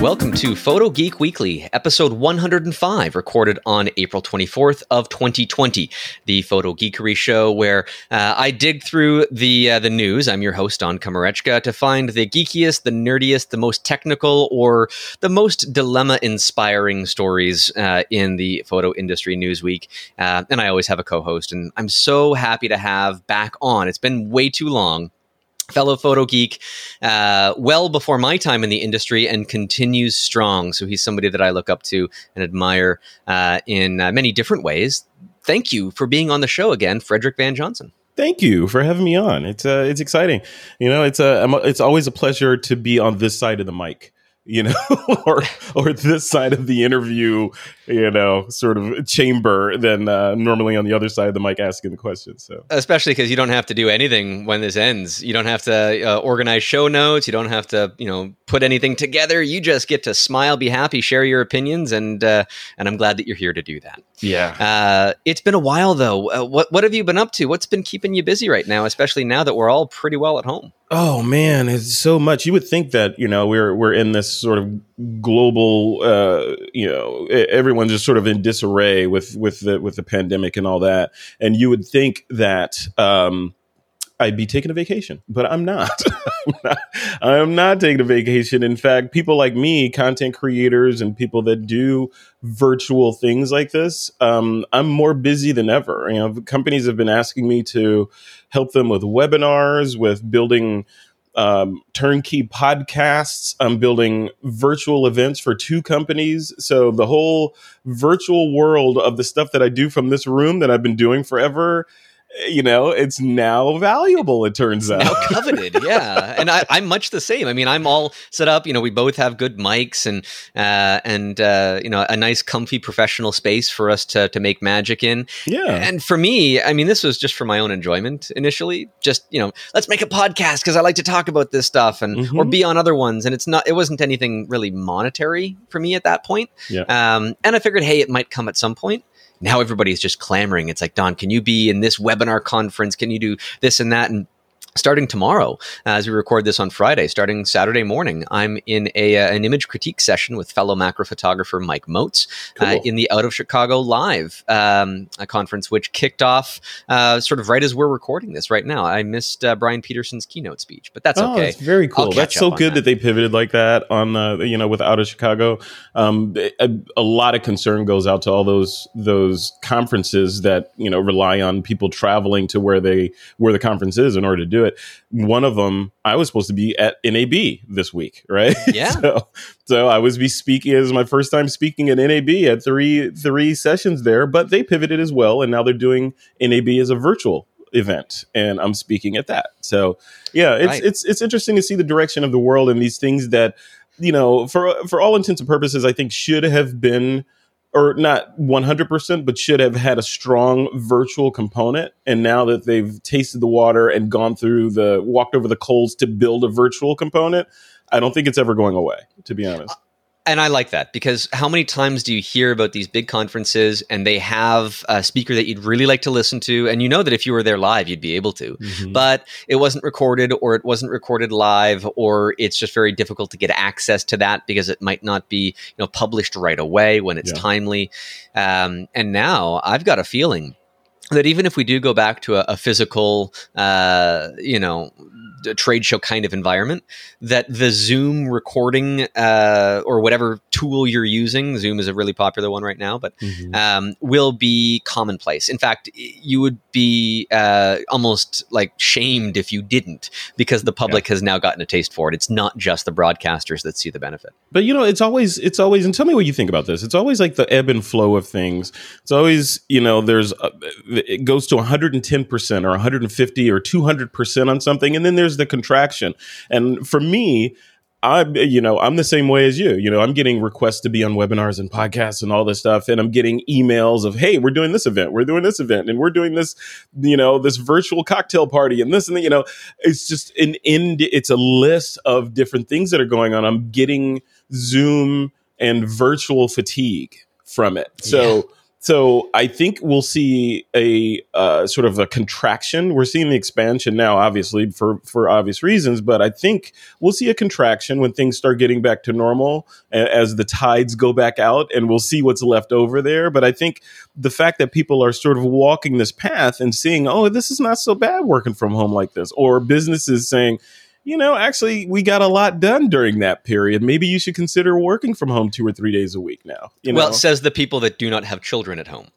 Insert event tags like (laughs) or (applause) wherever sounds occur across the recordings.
Welcome to Photo Geek Weekly, episode 105, recorded on April 24th of 2020, the Photo Geekery show where uh, I dig through the uh, the news. I'm your host Don Komarechka to find the geekiest, the nerdiest, the most technical, or the most dilemma-inspiring stories uh, in the photo industry news week. Uh, and I always have a co-host, and I'm so happy to have back on. It's been way too long fellow photo geek, uh, well before my time in the industry, and continues strong. So he's somebody that I look up to and admire uh, in uh, many different ways. Thank you for being on the show again, Frederick Van Johnson. Thank you for having me on. It's uh, it's exciting. You know, it's a it's always a pleasure to be on this side of the mic you know, (laughs) or or this side of the interview, you know, sort of chamber than uh, normally on the other side of the mic asking the questions. So especially because you don't have to do anything when this ends. You don't have to uh, organize show notes. You don't have to, you know, put anything together. You just get to smile, be happy, share your opinions, and uh, and I'm glad that you're here to do that. Yeah. Uh, it's been a while though. Uh, what what have you been up to? What's been keeping you busy right now, especially now that we're all pretty well at home? Oh man, it's so much. You would think that you know we're we're in this sort of global, uh, you know, everyone's just sort of in disarray with with the with the pandemic and all that, and you would think that. Um, I'd be taking a vacation, but I'm not. (laughs) I'm not. Not taking a vacation. In fact, people like me, content creators and people that do virtual things like this, um, I'm more busy than ever. You know, companies have been asking me to help them with webinars, with building um, turnkey podcasts. I'm building virtual events for two companies. So the whole virtual world of the stuff that I do from this room that I've been doing forever you know, it's now valuable. It turns out now (laughs) coveted, yeah. And I, am much the same. I mean, I'm all set up. You know, we both have good mics and uh, and uh, you know a nice, comfy, professional space for us to to make magic in. Yeah. And for me, I mean, this was just for my own enjoyment initially. Just you know, let's make a podcast because I like to talk about this stuff and mm-hmm. or be on other ones. And it's not. It wasn't anything really monetary for me at that point. Yeah. Um, and I figured, hey, it might come at some point now everybody's just clamoring. It's like, Don, can you be in this webinar conference? Can you do this and that? And starting tomorrow uh, as we record this on friday starting saturday morning i'm in a, uh, an image critique session with fellow macro photographer mike moats uh, cool. uh, in the out of chicago live um, a conference which kicked off uh, sort of right as we're recording this right now i missed uh, bryan peterson's keynote speech but that's oh, okay that's very cool that's so good that. that. they pivoted like that on you know with out of chicago um, a, a, lot of concern goes out to all those those conferences that you know rely on people traveling to where they where the conference is in order to do it. One of them, I was supposed to be at NAB this week, right? (laughs) Yeah. so, so I was be speaking as my first time speaking at NAB at three three sessions there, but they pivoted as well, and now they're doing NAB as a virtual event and I'm speaking at that. So yeah, it's right. it's it's interesting to see the direction of the world and these things that you know for for all intents and purposes I think should have been or not 100%, but should have had a strong virtual component. And now that they've tasted the water and gone through the walked over the coals to build a virtual component, I don't think it's ever going away, to be honest and I like that because how many times do you hear about these big conferences and they have a speaker that you'd really like to listen to, and you know that if you were there live, you'd be able to, mm-hmm. but it wasn't recorded or it wasn't recorded live or it's just very difficult to get access to that because it might not be you know published right away when it's yeah. timely. Um, and now I've got a feeling that even if we do go back to a, a physical, uh, you know, a trade show kind of environment that the zoom recording uh, or whatever tool you're using zoom is a really popular one right now but mm-hmm. um, will be commonplace. In fact you would be uh, almost like shamed if you didn't because the public yeah. has now gotten a taste for it. It's not just the broadcasters that see the benefit. But you know it's always it's always and tell me what you think about this. It's always like the ebb and flow of things. It's always you know there's a, it goes to 110% or 150 or 200% on something and then there's the contraction. And for me, I'm, you know, I'm the same way as you. You know, I'm getting requests to be on webinars and podcasts and all this stuff, and I'm getting emails of, "Hey, we're doing this event, we're doing this event, and we're doing this, you know, this virtual cocktail party, and this and the, you know, it's just an end. It's a list of different things that are going on. I'm getting Zoom and virtual fatigue from it. So. Yeah so I think we'll see a uh, sort of a contraction. We're seeing the expansion now, obviously for for obvious reasons, but I think we'll see a contraction when things start getting back to normal as the tides go back out, and we'll see what's left over there. But I think the fact that people are sort of walking this path and seeing, oh, this is not so bad working from home like this, or businesses saying you know, actually, we got a lot done during that period. Maybe you should consider working from home two or three days a week now. You know? Well, says the people that do not have children at home.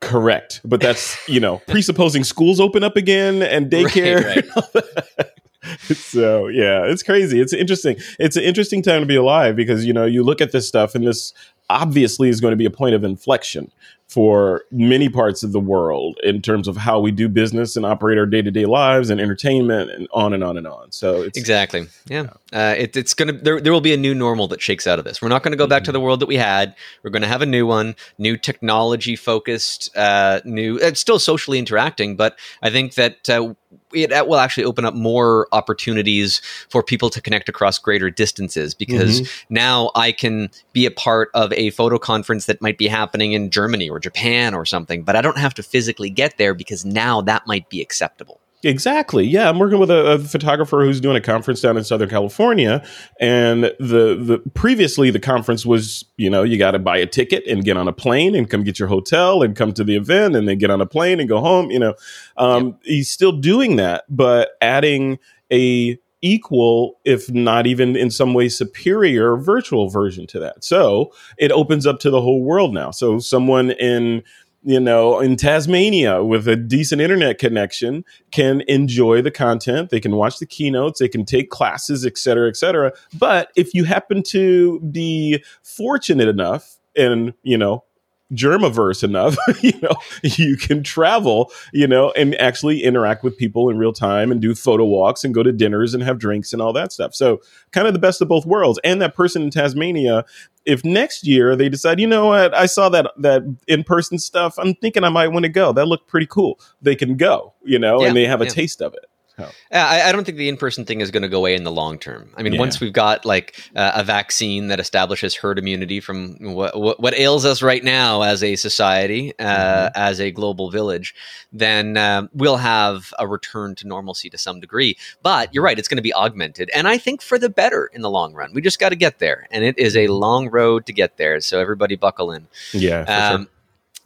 Correct. But that's, (laughs) you know, presupposing schools open up again and daycare. Right, right. (laughs) so yeah, it's crazy. It's interesting. It's an interesting time to be alive because you know you look at this stuff and this obviously is going to be a point of inflection for many parts of the world in terms of how we do business and operate our day-to-day lives and entertainment and on and on and on. So exactly. Yeah, Uh, it, it's gonna there, there will be a new normal that shakes out of this. We're not going to go back mm-hmm. to the world that we had. We're going to have a new one new technology focused uh, new it's still socially interacting but i think that uh, it will actually open up more opportunities for people to connect across greater distances because mm-hmm. now I can be a part of a photo conference that might be happening in Germany or Japan or something, but I don't have to physically get there because now that might be acceptable. Exactly. Yeah, I'm working with a, a, photographer who's doing a conference down in Southern California, and the the previously the conference was you know you got to buy a ticket and get on a plane and come get your hotel and come to the event and then get on a plane and go home. You know, um, yep. he's still doing that, but adding a equal, if not even in some way superior, virtual version to that. So it opens up to the whole world now. So someone in you know, in Tasmania with a decent internet connection can enjoy the content. They can watch the keynotes, they can take classes, et cetera, et cetera. But if you happen to be fortunate enough and, you know, germaverse enough, (laughs) you know, you can travel, you know, and actually interact with people in real time and do photo walks and go to dinners and have drinks and all that stuff. So, kind of the best of both worlds. And that person in Tasmania, if next year they decide, you know what, I saw that that in person stuff, I'm thinking I might want to go. That looked pretty cool. They can go, you know, yeah, and they have a yeah. taste of it. Oh. I, I, don't think the in-person thing is going to go away in the long term. I mean, yeah. once we've got like uh, a vaccine that establishes herd immunity from what, what, what ails us right now as a society, uh, mm-hmm. as a global village, then uh, we'll have a return to normalcy to some degree. But you're right; it's going to be augmented, and I think for the better in the long run. We just got to get there, and it is a mm-hmm. long road to get there. So everybody, buckle in. Yeah. Um, sure.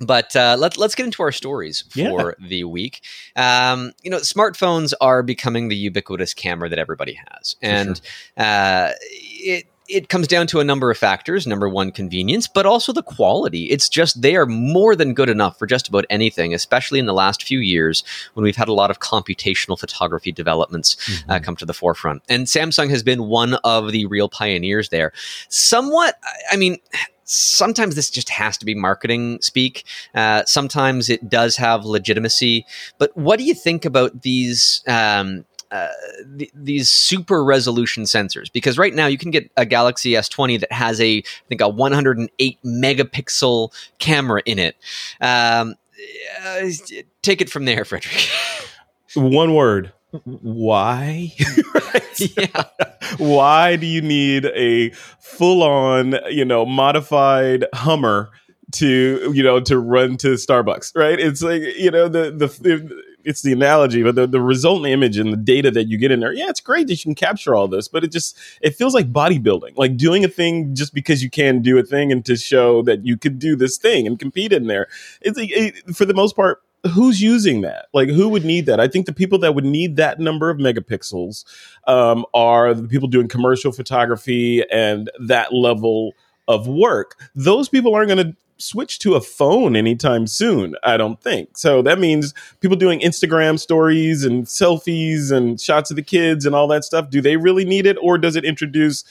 But uh, let, let's get into our stories for yeah. the week. Um, you know, smartphones are becoming the ubiquitous camera that everybody has. And sure. uh, it, it comes down to a number of factors. Number one, convenience, but also the quality. It's just they are more than good enough for just about anything, especially in the last few years when we've had a lot of computational photography developments uh, mm-hmm. uh, come to the forefront. And Samsung has been one of the real pioneers there. Somewhat, I mean, sometimes this just has to be marketing speak. Uh, sometimes it does have legitimacy. But what do you think about these? Um, uh, th- these super resolution sensors because right now you can get a Galaxy S20 that has a I think a 108 megapixel camera in it. Um, uh, take it from there, Frederick. (laughs) One word: why? (laughs) (laughs) yeah. why do you need a full on, you know, modified Hummer to, you know, to run to Starbucks, right? It's like, you know, the, the, it's the analogy, but the, the resultant image and the data that you get in there, yeah, it's great that you can capture all this, but it just, it feels like bodybuilding, like doing a thing just because you can do a thing and to show that you could do this thing and compete in there. It's it, for the most part, who's using that? Like, who would need that? I think the people that would need that number of megapixels um, are the people doing commercial photography and that level of work. Those people aren't going to switch to a phone anytime soon, I don't think. So that means people doing Instagram stories and selfies and shots of the kids and all that stuff, do they really need it? Or does it introduce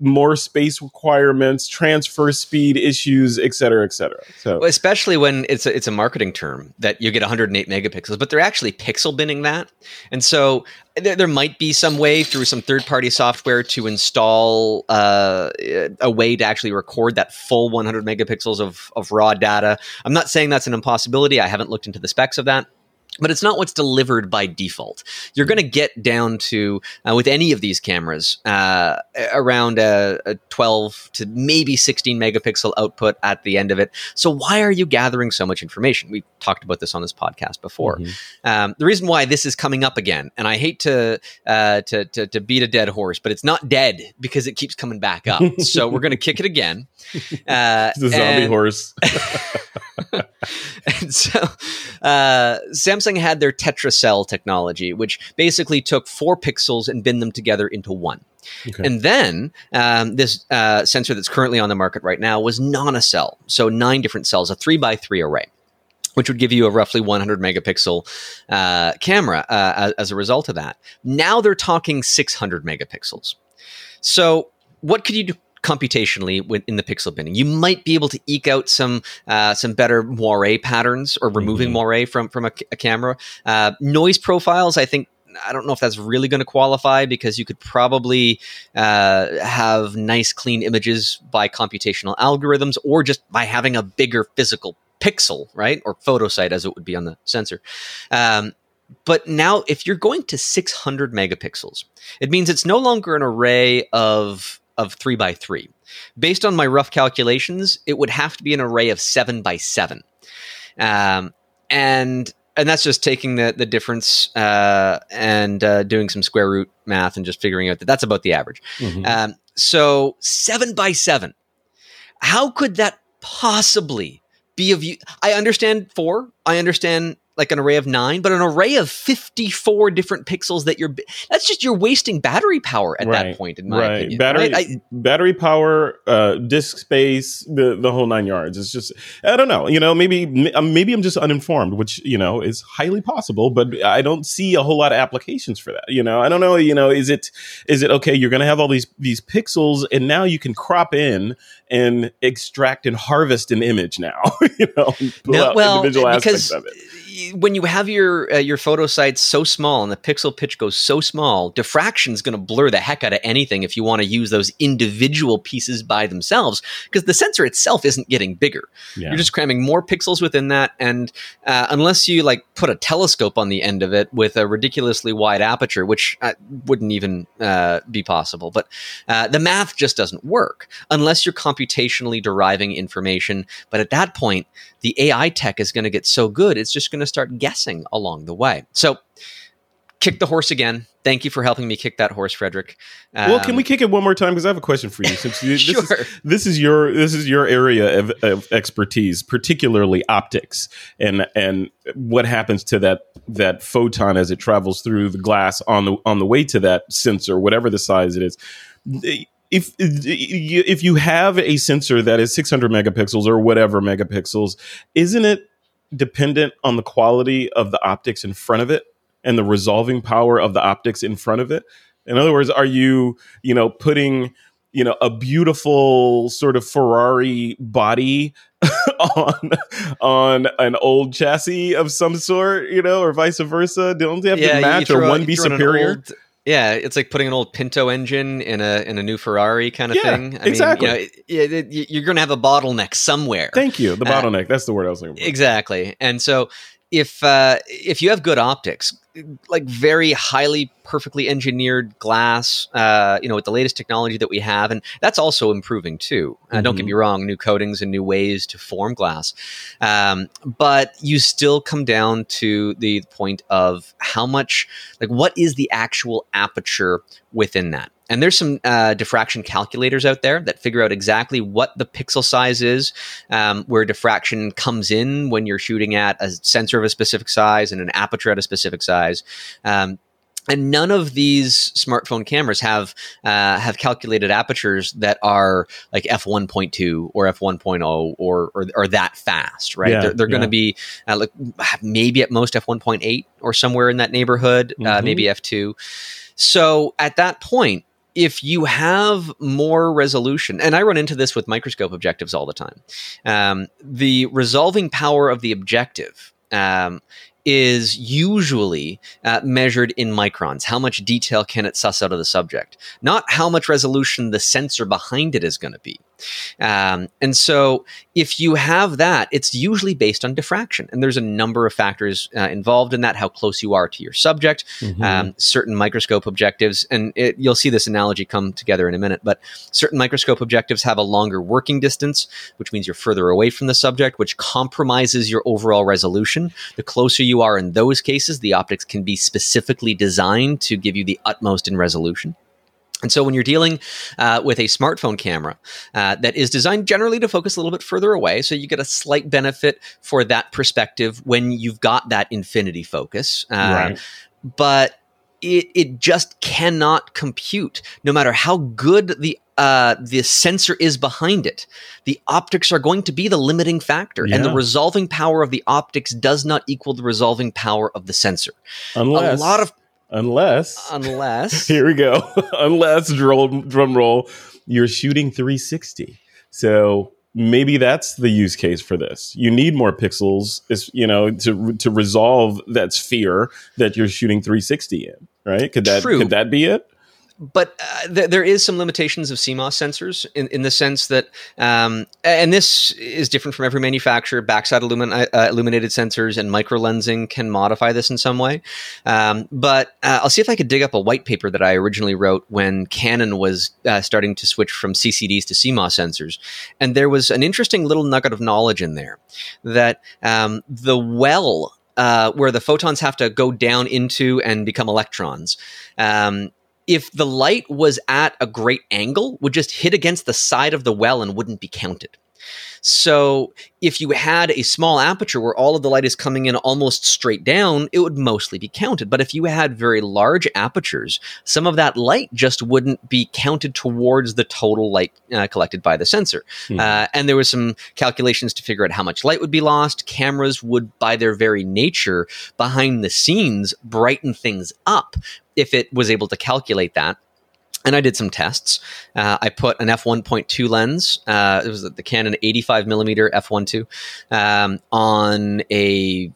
more space requirements, transfer speed issues, et cetera, et cetera. So, well, especially when it's a, it's a marketing term that you get 108 megapixels, but they're actually pixel binning that, and so there, there might be some way through some third party software to install uh, a way to actually record that full 100 megapixels of of raw data. I'm not saying that's an impossibility. I haven't looked into the specs of that. But it's not what's delivered by default. You're going to get down to uh, with any of these cameras uh, around a, a, 12 to maybe 16 megapixel output at the end of it. So why are you gathering so much information? We talked about this on this podcast before. Mm-hmm. Um, the reason why this is coming up again, and I hate to, uh, to, to to beat a dead horse, but it's not dead because it keeps coming back up. (laughs) so we're going to kick it again. (laughs) Uh, the zombie and, horse. (laughs) and so uh, Samsung had their tetracell technology, which basically took four pixels and bin them together into one. Okay. And then um, this uh, sensor that's currently on the market right now was Nonacell, so nine different cells, a three by three array which would give you a roughly 100 megapixel uh, camera uh, as, as, a result of that. Now they're talking 600 megapixels. So, what could you do computationally in the pixel binning. You might be able to eke out some uh, some better moire patterns or removing mm-hmm. moire from from a, a camera. Uh, noise profiles, I think. I don't know if that's really going to qualify because you could probably uh, have nice, clean images by computational algorithms or just by having a bigger physical pixel, right? Or photosite, as it would be on the sensor. Um, but now, if you're going to 600 megapixels, it means it's no longer an array of of three by three. Based on my rough calculations, it would have to be an array of seven by seven. Um, and and that's just taking the the difference uh, and uh, doing some square root math and just figuring out that that's about the average. Mm-hmm. Um, so seven by seven. How could that possibly be of you? I understand four. I understand like an array of nine, but an array of 54 different pixels that you're, that's just, you're wasting battery power at right. that point, in my right. opinion. Battery, right? I, battery power, uh, disk space, the, the whole nine yards. It's just, I don't know, you know, maybe, um, maybe I'm just uninformed, which, you know, is highly possible, but I don't see a whole lot of applications for that. You know, I don't know, you know, is it, is it okay? You're going to have all these, these pixels and now you can crop in and extract and harvest an image now, (laughs) you know, no, well, individual aspects of it when you have your uh, your photo sites so small and the pixel pitch goes so small, diffraction is going to blur the heck out of anything if you want to use those individual pieces by themselves because the sensor itself isn't getting bigger. Yeah. You're just cramming more pixels within that, and uh, unless you like put a telescope on the end of it with a ridiculously wide aperture, which uh, wouldn't even uh, be possible, but uh, the math just doesn't work unless you're computationally deriving information. But at that point, the AI tech is going to get so good, it's just going to start guessing along the way. So, kick the horse again. Thank you for helping me kick that horse, Frederick. Um, well, can we kick it one more time? Because I have a question for you. (laughs) Since you, this, sure. is, this is your this is your area of, of, expertise, particularly optics, and and what happens to that that photon as it travels through the glass on the on the way to that sensor, whatever the size it is if if you have a sensor that is 600 megapixels or whatever megapixels, isn't it dependent on the quality of the optics in front of it and the resolving power of the optics in front of it? In other words, are you you know putting you know a beautiful sort of Ferrari body (laughs) on on an old chassis of some sort, you know, or vice versa? Don't they have yeah, to match or one be superior? Old, yeah, it's like putting an old Pinto engine in a in a new Ferrari kind of yeah, thing. I exactly. Mean, you know, you're going to have a bottleneck somewhere. Thank you. The uh, bottleneck. Uh, That's the word I was looking for. Exactly. And so if uh, if you have good optics, like very highly perfectly engineered glass, uh, you know, with the latest technology that we have, and that's also improving too. Uh, mm-hmm. Don't get mm-hmm. me wrong, new coatings and new ways to form glass, um, but you still come down to the point of how much, like, what is the actual aperture within that? And there's some uh, diffraction calculators out there that figure out exactly what the pixel size is, um, where diffraction comes in when you're shooting at a sensor of a specific size and an aperture at a specific size. Um, and none of these smartphone cameras have uh, have calculated apertures that are like f 1.2 or f 1.0 or, or or that fast, right? Yeah, they're, they're going to be uh, like maybe at most f 1.8 or somewhere in that neighborhood, uh, mm-hmm. uh, maybe f 2. So at that point, if you have more resolution, and I run into this with microscope objectives all the time, um, the resolving power of the objective um, is usually uh, measured in microns. How much detail can it suss out of the subject? Not how much resolution the sensor behind it is going to be. Um, and so, if you have that, it's usually based on diffraction. And there's a number of factors uh, involved in that how close you are to your subject, mm-hmm. um, certain microscope objectives. And it, you'll see this analogy come together in a minute. But certain microscope objectives have a longer working distance, which means you're further away from the subject, which compromises your overall resolution. The closer you are in those cases, the optics can be specifically designed to give you the utmost in resolution. And so, when you're dealing uh, with a smartphone camera uh, that is designed generally to focus a little bit further away, so you get a slight benefit for that perspective when you've got that infinity focus. Uh, right. But it, it just cannot compute, no matter how good the uh, the sensor is behind it. The optics are going to be the limiting factor, yeah. and the resolving power of the optics does not equal the resolving power of the sensor. Unless a lot of Unless, unless (laughs) here we go. (laughs) unless drum drum roll, you're shooting 360. So maybe that's the use case for this. You need more pixels, is you know, to to resolve that sphere that you're shooting 360 in, right? Could that True. could that be it? But uh, th- there is some limitations of CMOS sensors in, in the sense that, um, and this is different from every manufacturer. Backside illumin- uh, illuminated sensors and micro lensing can modify this in some way. Um, but uh, I'll see if I could dig up a white paper that I originally wrote when Canon was uh, starting to switch from CCDs to CMOS sensors, and there was an interesting little nugget of knowledge in there that um, the well uh, where the photons have to go down into and become electrons. Um, if the light was at a great angle, would just hit against the side of the well and wouldn't be counted. So if you had a small aperture where all of the light is coming in almost straight down, it would mostly be counted. But if you had very large apertures, some of that light just wouldn't be counted towards the total light uh, collected by the sensor. Mm-hmm. Uh, and there was some calculations to figure out how much light would be lost. Cameras would, by their very nature, behind the scenes, brighten things up if it was able to calculate that and I did some tests. Uh, I put an f1.2 lens. Uh, it was the Canon 85 millimeter f1.2 um, on a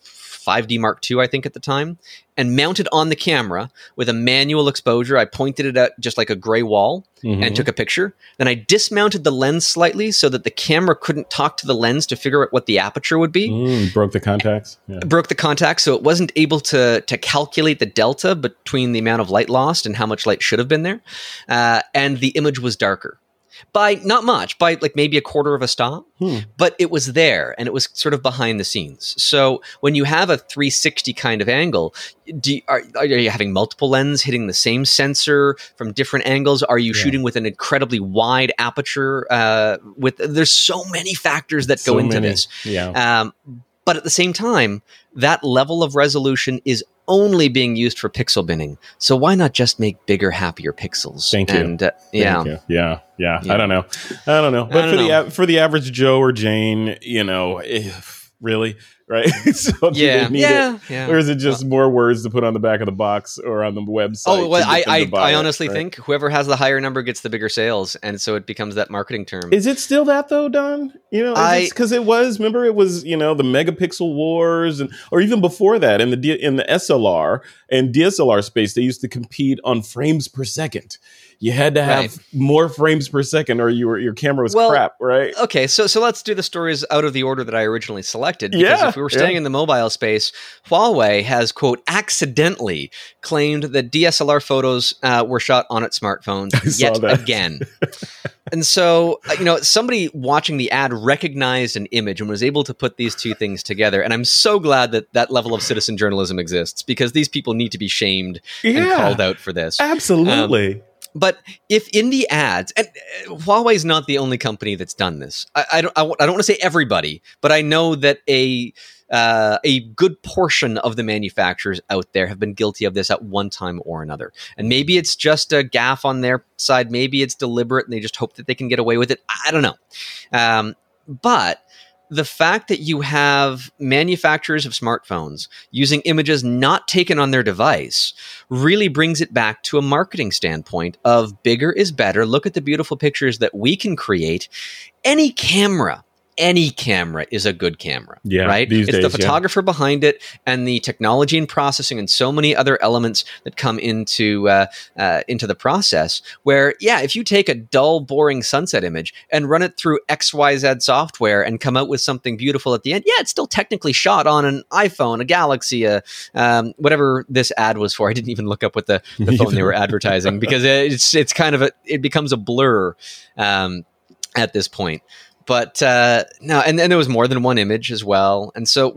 5D Mark II, I think, at the time, and mounted on the camera with a manual exposure. I pointed it at just like a gray wall mm-hmm. and took a picture. Then I dismounted the lens slightly so that the camera couldn't talk to the lens to figure out what the aperture would be. Mm, broke the contacts. Yeah. Broke the contacts, so it wasn't able to to calculate the delta between the amount of light lost and how much light should have been there. Uh, and the image was darker by not much, by like maybe a quarter of a stop, hmm. but it was there and it was sort of behind the scenes. So when you have a 360 kind of angle, do you, are, are you having multiple lens hitting the same sensor from different angles? Are you yeah. shooting with an incredibly wide aperture? Uh, with there's so many factors that so go into many. this. Yeah. Um, but at the same time, that level of resolution is only being used for pixel binning. So why not just make bigger, happier pixels? Thank you. And, uh, yeah. You. yeah. yeah, yeah, I don't know. I don't know. But don't for know. the for the average Joe or Jane, you know, if, really, right? (laughs) so yeah, yeah, yeah. Or is it just well, more words to put on the back of the box or on the website? Oh, well, I I, I honestly right? think whoever has the higher number gets the bigger sales, and so it becomes that marketing term. Is it still that though, Don? You know, because it was. Remember, it was you know the megapixel wars, and or even before that in the in the SLR and DSLR space, they used to compete on frames per second you had to have right. more frames per second or you were, your camera was well, crap, right? Okay, so so let's do the stories out of the order that I originally selected. Because yeah, if we were staying yeah. in the mobile space, Huawei has quote accidentally claimed that DSLR photos uh, were shot on its smartphones (laughs) yet again. and so uh, you know somebody watching the ad recognized an image and was able to put these two things together. And i'm so glad that that level of citizen journalism exists because these people need to be shamed yeah, and called out for this. Absolutely. Um, but if in the ads, and uh, Huawei is not the only company that's done this. I, I don't. I, I don't want to say everybody, but I know that a uh, a good portion of the manufacturers out there have been guilty of this at one time or another. And maybe it's just a gaffe on their side. Maybe it's deliberate, and they just hope that they can get away with it. I don't know. Um, but the fact that you have manufacturers of smartphones using images not taken on their device really brings it back to a marketing standpoint of bigger is better. Look at the beautiful pictures that we can create. Any camera any camera is a good camera. Yeah, right. it's days, the yeah. photographer behind it, and the technology and processing, and so many other elements that come into uh, uh, into the process. Where, yeah, if you take a dull, boring sunset image and run it through X Y Z software and come out with something beautiful at the end, yeah, it's still technically shot on an iPhone, a Galaxy, a um, whatever this ad was for. I didn't even look up what the, the (laughs) phone they were advertising because it's it's kind of a it becomes a blur um, at this point. But uh, no, and then there was more than one image as well, and so.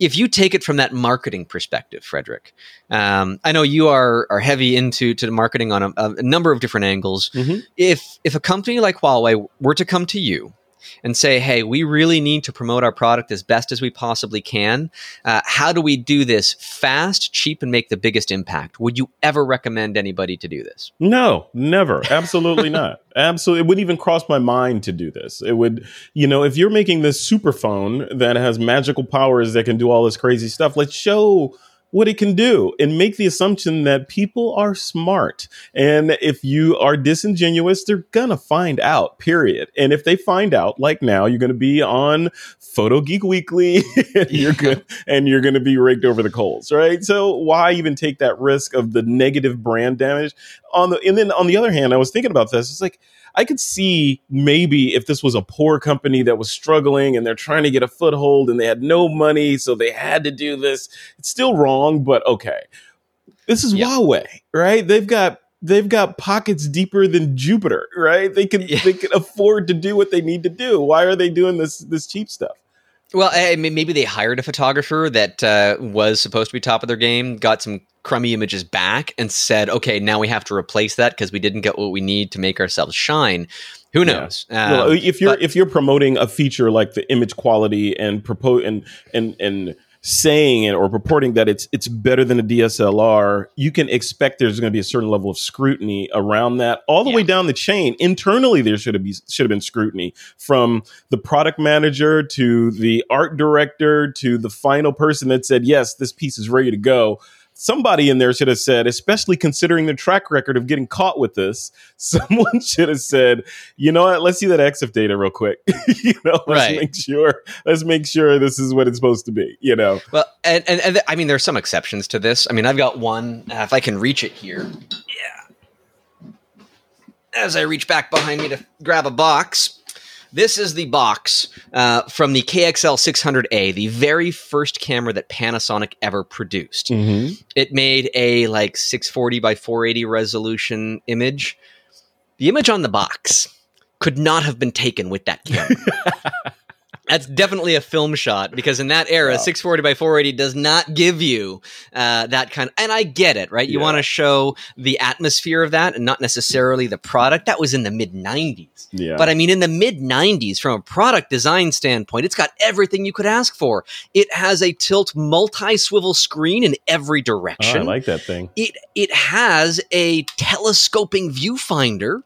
If you take it from that marketing perspective, Frederick, um, I know you are are heavy into to marketing on a, a number of different angles. Mhm. If if a company like Huawei were to come to you and say, "Hey, we really need to promote our product as best as we possibly can. Uh, how do we do this fast, cheap, and make the biggest impact?" Would you ever recommend anybody to do this? No, never. Absolutely not. (laughs) Absolutely. It wouldn't even cross my mind to do this. It would, you know, if you're making this super phone that has magical powers that can do all this crazy stuff, let's show what it can do and make the assumption that people are smart. And if you are disingenuous, they're going to find out, period. And if they find out, like now, you're going to be on Photo Geek Weekly (laughs) and you're good and you're going to be raked over the coals, right? So why even take that risk of the negative brand damage? On the and then on the other hand, I was thinking about this. It's like I could see maybe if this was a poor company that was struggling and they're trying to get a foothold and they had no money, so they had to do this. It's still wrong, but okay. This is Yeah. Huawei, right? They've got they've got pockets deeper than Jupiter, right? They can Yeah. they can afford to do what they need to do. Why are they doing this this cheap stuff? Well, I mean, maybe they hired a photographer that uh, was supposed to be top of their game, got some crummy images back, and said, "Okay, now we have to replace that because we didn't get what we need to make ourselves shine." Who Yeah. knows? Um, well, if you're but- if you're promoting a feature like the image quality and propose and and and saying it or purporting that it's it's better than a DSLR, you can expect there's going to be a certain level of scrutiny around that all the way down the chain. Internally, there should have be should have been scrutiny from the product manager to the art director to the final person that said yes, this piece is ready to go. Somebody in there should have said, especially considering the track record of getting caught with this, (laughs) someone should have said, you know what? Let's see that EXIF data real quick. (laughs) you know, let's Right. make sure. Let's make sure this is what it's supposed to be. You know, Well, and, and, and th- I mean, there's some exceptions to this. I mean, I've got one. Uh, if I can reach it here, yeah. As I reach back behind me to grab a box, this is the box uh, from the KXL 600A, the very first camera that Panasonic ever produced. It made a like 640 by 480 resolution image. The image on the box could not have been taken with that camera. (laughs) That's definitely a film shot because in that era, Wow. 640 by 480 does not give you uh, that kind. and I get it, right? You Yeah. want to show the atmosphere of that and not necessarily the product. That was in the mid 90s. yeah. But I mean, in the mid 90s, from a product design standpoint, it's got everything you could ask for. It has a tilt multi swivel screen in every Oh, I like that thing. it it has a telescoping viewfinder,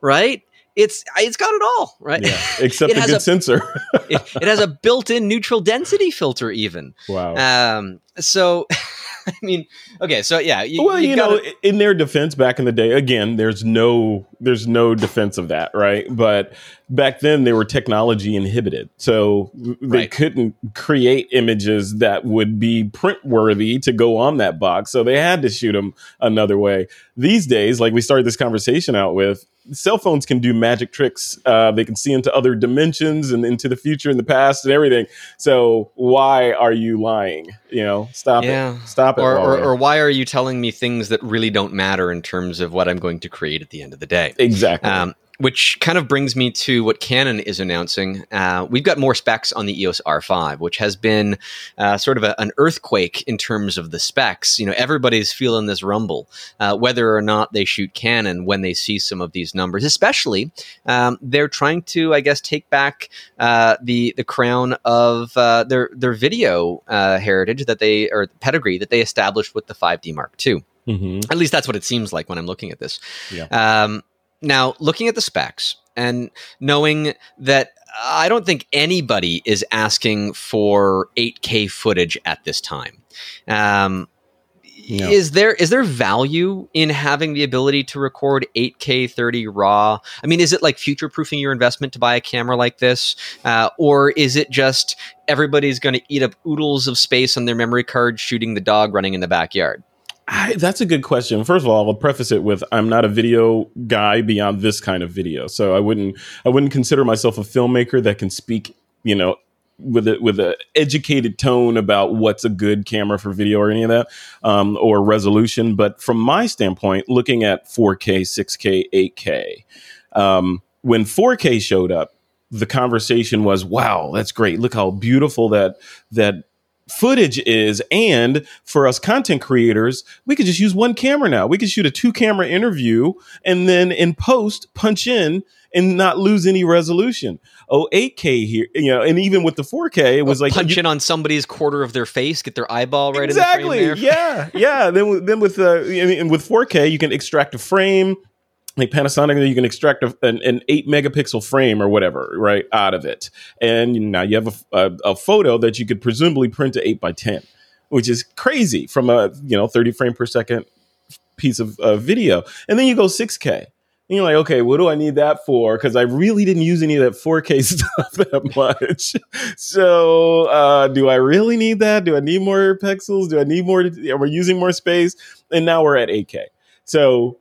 right? It's it's got it all, right? Yeah, (laughs) except a good a- sensor. (laughs) it, it has a built-in neutral density filter, even. wow. Um, so, (laughs) I mean, okay, so yeah, you, well, you, know, gotta- in their defense, back in the day, again, there's no there's no defense of that, right? But back then, they were technology inhibited, so they Right. couldn't create images that would be print worthy to go on that box. So they had to shoot them another way. These days, like we started this conversation out with, cell phones can do magic tricks. Uh, they can see into other dimensions and into the future and the past and everything. So why are you lying? You know, stop Yeah. it. Stop it. or, or, or why are you telling me things that really don't matter in terms of what I'm going to create at the end of the day? exactly. Um, which kind of brings me to what Canon is announcing. Uh, we've got more specs on the EOS R5, which has been uh, sort of a, an earthquake in terms of the specs. You know, everybody's feeling this rumble, uh, whether or not they shoot Canon when they see some of these numbers. Especially, um, they're trying to, I guess, take back uh, the the crown of uh, their their video uh, heritage that they or pedigree that they established with the 5D Mark II. hmm At least that's what it seems like when I'm looking at this. Yeah. Um, now, looking at the specs and knowing that I don't think anybody is asking for 8K footage at this time. Um, yeah. is there is there value in having the ability to record 8K 30 RAW? I mean, is it like future proofing your investment to buy a camera like this, uh, or is it just everybody's going to eat up oodles of space on their memory card shooting the dog running in the backyard? I, that's a good question. First of all, I'll preface it with I'm not a video guy beyond this kind of video, so I wouldn't I wouldn't consider myself a filmmaker that can speak, you know, with a with a educated tone about what's a good camera for video or any of that um, or resolution. But from my standpoint, looking at 4K, 6K, 8K, um, when 4K showed up, the conversation was, "Wow, that's great! Look how beautiful that that footage is. And for us content creators, we could just use one camera now. We could shoot a two camera interview and then in post punch in and not lose any resolution. Oh, 8K here, you know, and even with the 4K, it was like punch you, in on somebody's quarter of their face, get their eyeball right exactly. Yeah, yeah. Then, then with uh, and with 4K, you can extract a frame, like Panasonic, you can extract a, an, an, eight megapixel frame or whatever, right, out of it, and now you have a, a, a, photo that you could presumably print to eight by ten, which is crazy from a you know thirty frame per second piece of uh, video, and then you go six K. And you're like, okay, what do I need that for? Because I really didn't use any of that 4K (laughs) stuff that much. so, uh, do I really need that? Do I need more pixels? Do I need more? Are we using more space? And now we're at 8K. So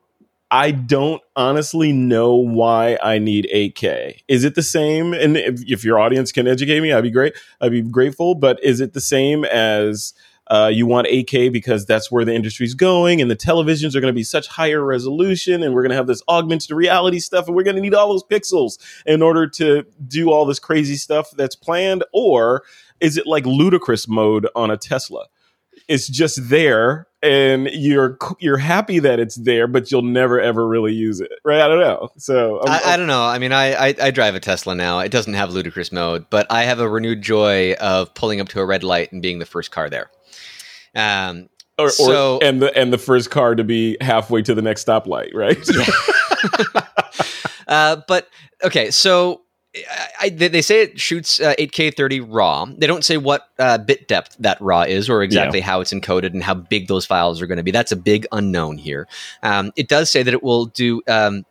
I don't honestly know why I need 8K. Is it the same? And if, if, your audience can educate me, I'd be great. I'd be grateful. But is it the same as uh, you want 8K because that's where the industry's going, and the televisions are going to be such higher resolution, and we're going to have this augmented reality stuff, and we're going to need all those pixels in order to do all this crazy stuff that's planned? Or is it like ludicrous mode on a Tesla? It's just there and you're you're happy that it's there, but you'll never ever really use it, right? I don't know. So I, I, don't know. I mean, I, I, I drive a Tesla now. It doesn't have ludicrous mode, but I have a renewed joy of pulling up to a red light and being the first car there. Um, or, or so, and the and the first car to be halfway to the next stoplight, right? Yeah. (laughs) uh, but okay, so I, they say it shoots uh, 8K 30 RAW. They don't say what uh, bit depth that RAW is or exactly yeah. how it's encoded and how big those files are going to be. That's a big unknown here. Um, it does say that it will do um,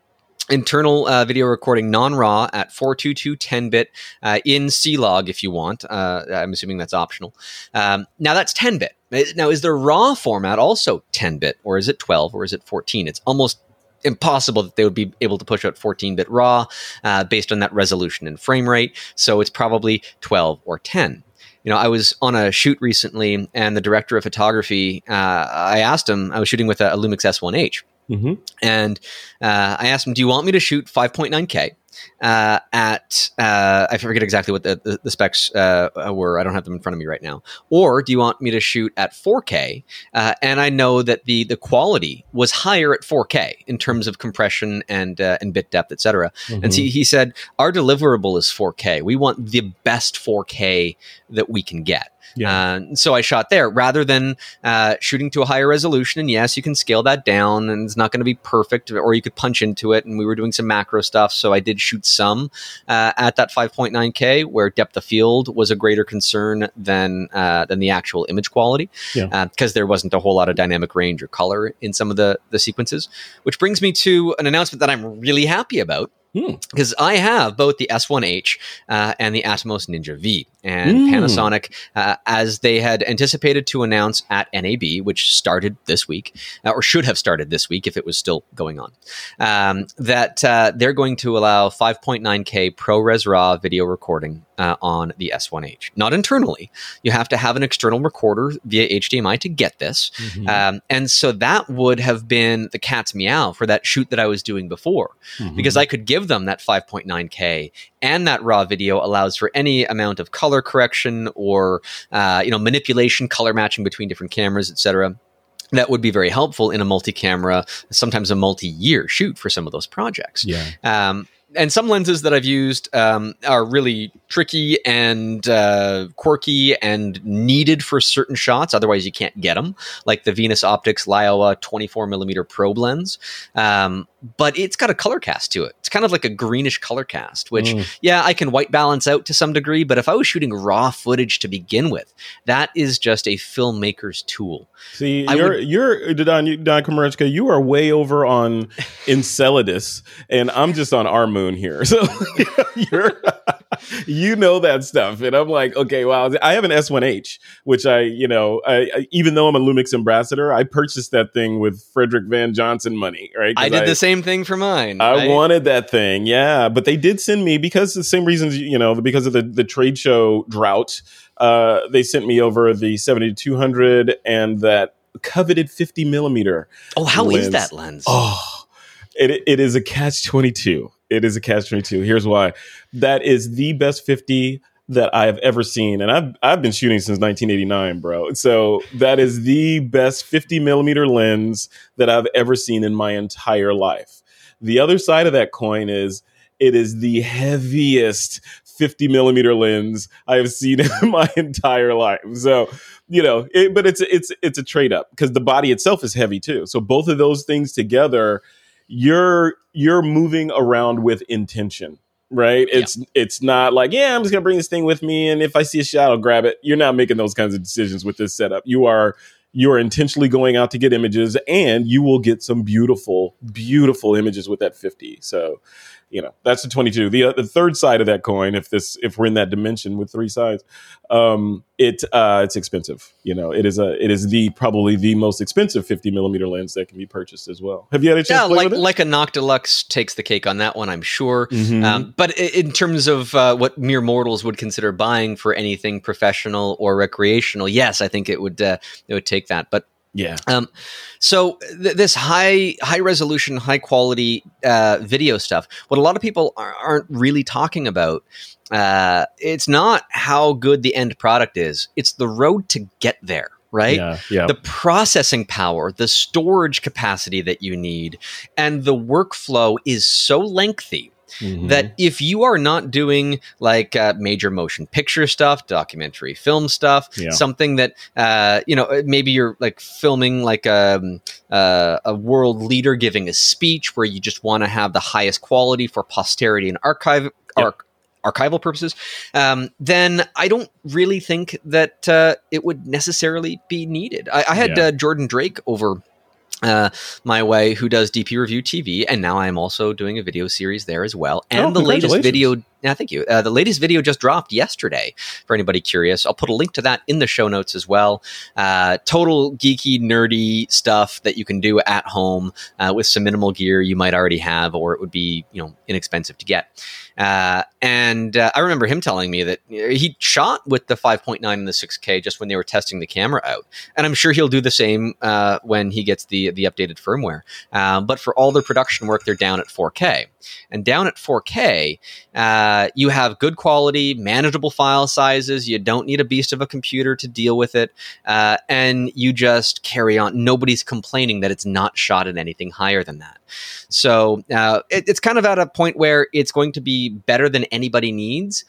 internal uh, video recording non-raw at 422 10-bit uh, in C-Log if you want. Uh, I'm assuming that's optional. Um, now that's 10-bit. Now is the raw format also 10-bit or is it 12 or is it 14? It's almost impossible that they would be able to push out 14 bit RAW uh, based on that resolution and frame rate. So it's probably 12 or 10. You know, I was on a shoot recently, and the director of photography, uh, I asked him, I was shooting with a, a Lumix S1H. Mm-hmm. And uh, I asked him, Do you want me to shoot 5.9K? Uh, at uh, I forget exactly what the, the, the specs uh, were. I don't have them in front of me right now. Or do you want me to shoot at 4K? Uh, and I know that the the quality was higher at 4K in terms of compression and uh, and bit depth, etc. Mm-hmm. And so he said our deliverable is 4K. We want the best 4K that we can get. Yeah. Uh, so I shot there rather than uh, shooting to a higher resolution. And yes, you can scale that down, and it's not going to be perfect, or you could punch into it. And we were doing some macro stuff, so I did shoot some uh, at that 5.9K, where depth of field was a greater concern than uh, than the actual image quality, because yeah. Uh, there wasn't a whole lot of dynamic range or color in some of the the sequences. Which brings me to an announcement that I'm really happy about because hmm. I have both the S1H uh, and the Atomos Ninja V. And mm. Panasonic, uh, as they had anticipated to announce at NAB, which started this week, uh, or should have started this week if it was still going on, um, that uh, they're going to allow 5.9K ProRes RAW video recording uh, on the S1H. Not internally. You have to have an external recorder via HDMI to get this. Mm-hmm. Um, and so that would have been the cat's meow for that shoot that I was doing before, mm-hmm. because I could give them that 5.9K and that raw video allows for any amount of color correction or uh, you know manipulation, color matching between different cameras, etc that would be very helpful in a multi-camera, sometimes a multi-year shoot for some of those projects. Yeah. Um, and some lenses that I've used um, are really tricky and uh, quirky and needed for certain shots. Otherwise, you can't get them, like the Venus Optics Laowa 24 millimeter probe lens. Um, but it's got a color cast to it. It's kind of like a greenish color cast, which, mm. yeah, I can white balance out to some degree. But if I was shooting raw footage to begin with, that is just a filmmaker's tool. See, I you're, would, you're Don, Don you are way over on (laughs) Enceladus, and I'm just on our moon here. (laughs) So you're. you know that stuff. And I'm like, okay, wow. I have an S1H, which I, you know, I, I, even though I'm a Lumix ambassador, I purchased that thing with Frederick Van Johnson money, right? I did I, the same thing for mine. I wanted that thing, yeah. But they did send me because the same reasons, you know, because of the, the trade show drought. Uh, they sent me over the 7200 and that coveted 50 millimeter. Oh, how lens. is that lens? Oh, it, it is a catch 22 it is a catch 22. Here's why. That is the best 50 that I have ever seen. And I've, I've been shooting since 1989, bro. So that is the best 50 millimeter lens that I've ever seen in my entire life. The other side of that coin is it is the heaviest 50 millimeter lens I have seen (laughs) in my entire life. So, you know, it, but it's it's it's a trade up because the body itself is heavy too. So both of those things together you're you're moving around with intention right? It's yeah. it's not like yeah i'm just gonna bring this thing with me and if i see a shot i'll grab it. You're not making those kinds of decisions with this setup. You are you are intentionally going out to get images and you will get some beautiful beautiful images with that 50 so you know that's the 22 the, uh, the third side of that coin if this if we're in that dimension with three sides um it uh it's expensive. You know it is a it is the probably the most expensive 50 millimeter lens that can be purchased as well. Have you had a chance yeah, like like a Noctilux takes the cake on that one i'm sure. Mm-hmm. um, but in terms of uh, what mere mortals would consider buying for anything professional or recreational yes i think it would uh, it would take that. But yeah. Um, so th- this high high resolution, high quality uh, video stuff. What a lot of people are, aren't really talking about. Uh, it's not how good the end product is. It's the road to get there. Right. Yeah, yeah. The processing power, the storage capacity that you need, and the workflow is so lengthy Mm-hmm. That if you are not doing like uh, major motion picture stuff, documentary film stuff, yeah. something that uh, you know uh, maybe you're like filming like a, um, uh, a world leader giving a speech where you just want to have the highest quality for posterity and archive yep. archival purposes, um, then I don't really think that uh, it would necessarily be needed. I, I had yeah. uh, Jordan Drake over uh, my way who does DP Review TV, and now I'm also doing a video series there as well. And oh, the latest video, yeah, thank you. Uh, the latest video just dropped yesterday. For anybody curious, I'll put a link to that in the show notes as well. Uh, total geeky, nerdy stuff that you can do at home uh, with some minimal gear you might already have, or it would be you know inexpensive to get. Uh, and uh, I remember him telling me that he shot with the 5.9 and the 6K just when they were testing the camera out, and I'm sure he'll do the same uh, when he gets the the updated firmware. Uh, but for all their production work, they're down at 4K, and down at 4K, uh, you have good quality, manageable file sizes. You don't need a beast of a computer to deal with it, uh, and you just carry on. Nobody's complaining that it's not shot at anything higher than that. So it, it's kind of at a point where it's going to be better than anybody needs.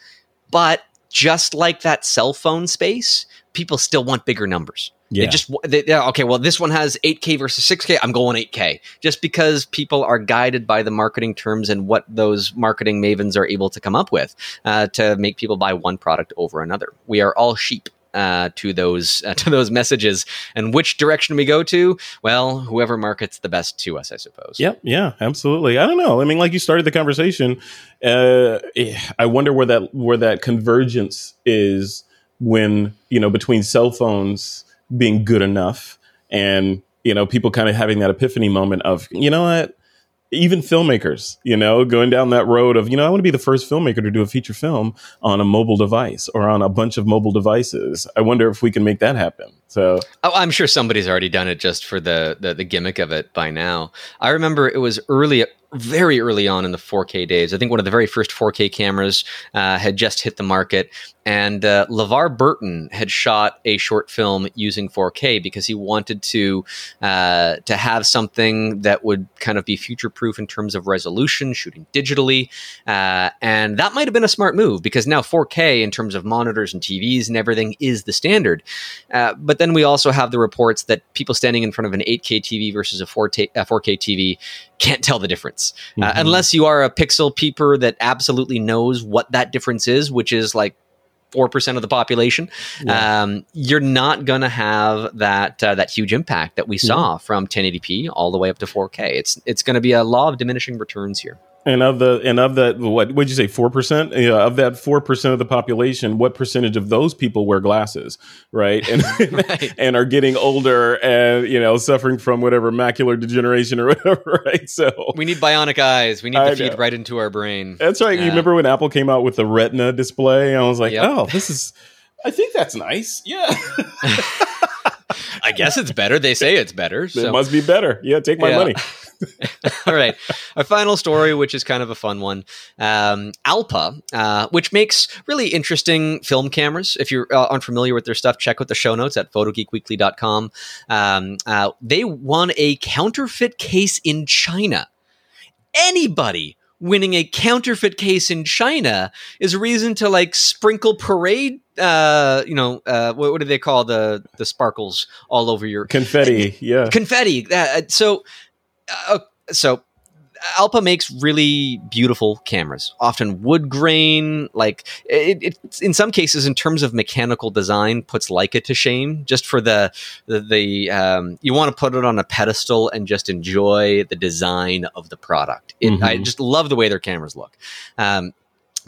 But just like that cell phone space, people still want bigger numbers. Yeah. They just they, yeah, okay. Well, this one has 8K versus 6K. I'm going 8K just because people are guided by the marketing terms and what those marketing mavens are able to come up with uh, to make people buy one product over another. We are all sheep uh, to those uh, (laughs) to those messages and which direction we go to well whoever markets the best to us i suppose yep yeah absolutely i don't know i mean like you started the conversation uh, i wonder where that where that convergence is when you know between cell phones being good enough and you know people kind of having that epiphany moment of you know what even filmmakers, you know, going down that road of, you know, I want to be the first filmmaker to do a feature film on a mobile device or on a bunch of mobile devices. I wonder if we can make that happen. So oh, I'm sure somebody's already done it just for the, the the gimmick of it by now. I remember it was early very early on in the 4K days. I think one of the very first 4K cameras uh, had just hit the market, and uh, LeVar Burton had shot a short film using 4K because he wanted to uh, to have something that would kind of be future proof in terms of resolution, shooting digitally, uh, and that might have been a smart move because now 4K in terms of monitors and TVs and everything is the standard. Uh, but then we also have the reports that people standing in front of an 8K TV versus a 4K, a 4K TV can't tell the difference uh, mm-hmm. uh, unless you are a pixel peeper that absolutely knows what that difference is, which is like four percent of the population. Yeah. Um, you're not going to have that uh, that huge impact that we saw mm-hmm. from 1080p all the way up to 4K. It's it's going to be a law of diminishing returns here. And of the and of that, what would you say? Four percent yeah, of that four percent of the population. What percentage of those people wear glasses, right? And (laughs) right. (laughs) and are getting older and you know suffering from whatever macular degeneration or (laughs) whatever, right? So we need bionic eyes. We need to feed right into our brain. That's right. Yeah. You remember when Apple came out with the Retina display? I was like, yep. oh, this is. I think that's nice. Yeah. (laughs) I guess it's better. They say it's better. So. It must be better. Yeah, take my yeah. money. (laughs) All right. Our final story, which is kind of a fun one um, Alpa, uh, which makes really interesting film cameras. If you're uh, unfamiliar with their stuff, check out the show notes at photogeekweekly.com. Um, uh, they won a counterfeit case in China. Anybody winning a counterfeit case in China is a reason to like sprinkle parade uh, you know, uh, what, what, do they call the the sparkles all over your confetti? (laughs) Yeah, confetti. Uh, so uh, so Alpa makes really beautiful cameras, often wood grain. Like it, it, in some cases, in terms of mechanical design, puts Leica to shame. Just for the the, the um, you want to put it on a pedestal and just enjoy the design of the product. It, mm-hmm. I just love the way their cameras look. Um,